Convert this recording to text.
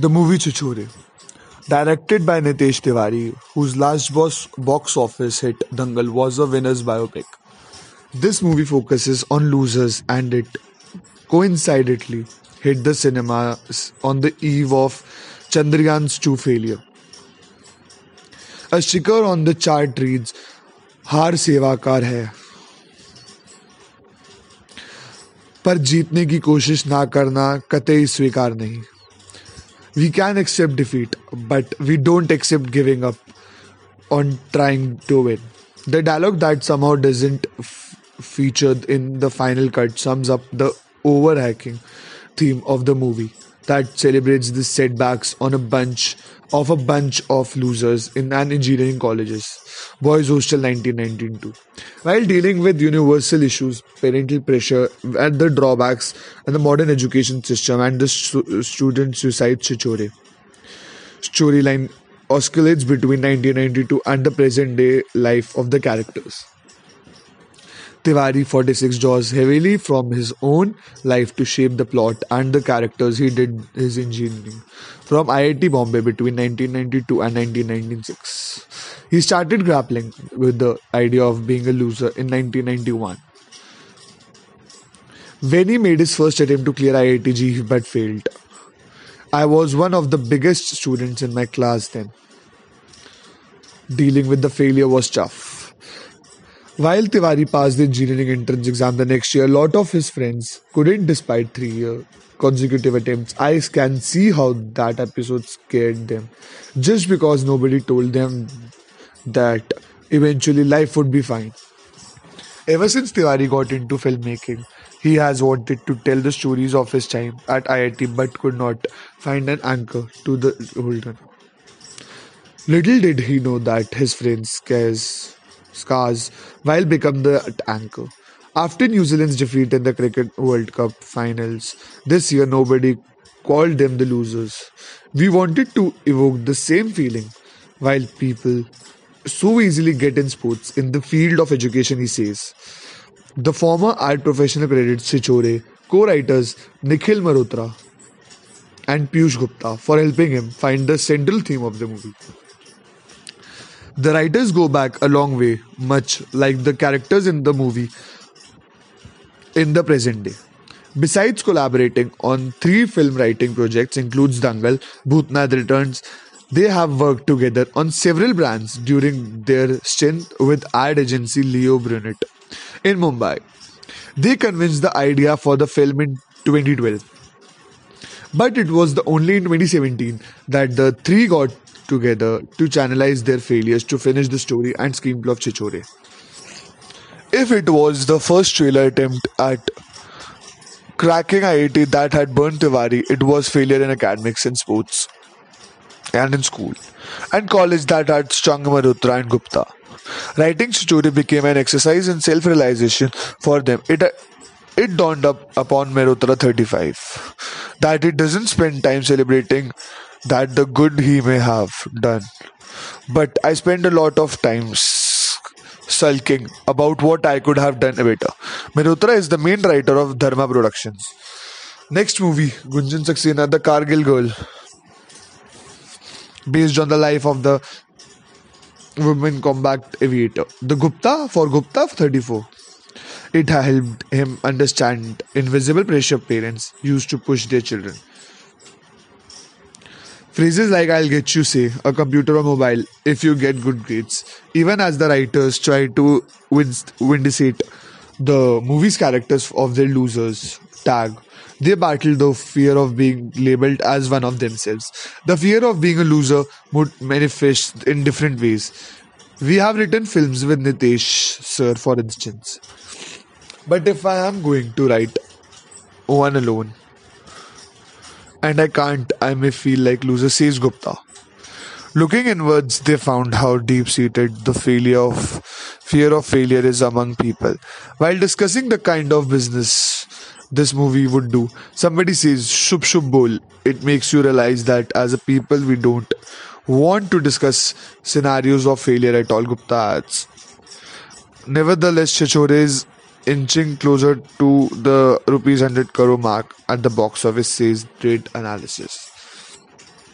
The movie Chhichhore directed by Nitesh Tiwari whose last boss box office hit Dangal was a winner's biopic this movie focus on losers and it coincidentally hit the cinema on the eve of Chandrayaan two failure a Shikhar on the चार ट्रीज हार सेवाकार है पर जीतने की कोशिश ना करना कतई स्वीकार नहीं। We can accept defeat, but we don't accept giving up on trying to win. The dialogue that somehow doesn't f- feature in the final cut sums up the overhacking theme of the movie that celebrates the setbacks on a bunch of a bunch of losers in an engineering colleges. Boys hostel 1992 while dealing with universal issues parental pressure and the drawbacks and the modern education system and the student suicide chichore storyline oscillates between 1992 and the present day life of the characters Tiwari 46 draws heavily from his own life to shape the plot and the characters he did his engineering from IIT Bombay between 1992 and 1996. He started grappling with the idea of being a loser in 1991. When he made his first attempt to clear IIT but failed. I was one of the biggest students in my class then. Dealing with the failure was tough while Tiwari passed the engineering entrance exam the next year, a lot of his friends couldn't despite three year consecutive attempts. I can see how that episode scared them. Just because nobody told them that eventually life would be fine. Ever since Tiwari got into filmmaking, he has wanted to tell the stories of his time at IIT but could not find an anchor to the holder. Little did he know that his friends scares scars while become the anchor. After New Zealand's defeat in the Cricket World Cup finals this year, nobody called them the losers. We wanted to evoke the same feeling while people so easily get in sports in the field of education, he says. The former art professional credits Chichore, co writers Nikhil Malhotra and Piyush Gupta for helping him find the central theme of the movie. The writers go back a long way, much like the characters in the movie in the present day. Besides collaborating on three film writing projects includes Dangal, Bhootnath Returns, they have worked together on several brands during their stint with ad agency Leo Burnett in Mumbai. They convinced the idea for the film in 2012. But it was the only in 2017 that the three got together to channelize their failures to finish the story and screenplay of Chichore. If it was the first trailer attempt at cracking IIT that had burned Tiwari, it was failure in academics and sports and in school, and college that had stung Malhotra and Gupta. Writing Chichore became an exercise in self-realization for them. It it dawned up upon Malhotra 35 that he doesn't spend time celebrating that the good he may have done. But I spend a lot of times sulking about what I could have done better. Malhotra is the main writer of Dharma Productions. Next movie, Gunjan Saxena, The Kargil Girl, based on the life of the women combat aviator. The Gupta for Gupta 34. It helped him understand invisible pressure parents used to push their children. Phrases like I'll get you say, a computer or mobile, if you get good grades. Even as the writers try to vindicate the movie's characters of their losers tag, they battle the fear of being labeled as one of themselves. The fear of being a loser would manifest in different ways. We have written films with Nitesh Sir, for instance. But if I am going to write one alone, and I can't, I may feel like loser, says Gupta. Looking inwards, they found how deep seated the failure of fear of failure is among people. While discussing the kind of business this movie would do, somebody says Shub Shub Bol. It makes you realize that as a people we don't want to discuss scenarios of failure at all, Gupta adds. Nevertheless, Chichore is inching closer to the rupees 100 crore mark at the box office says trade analysis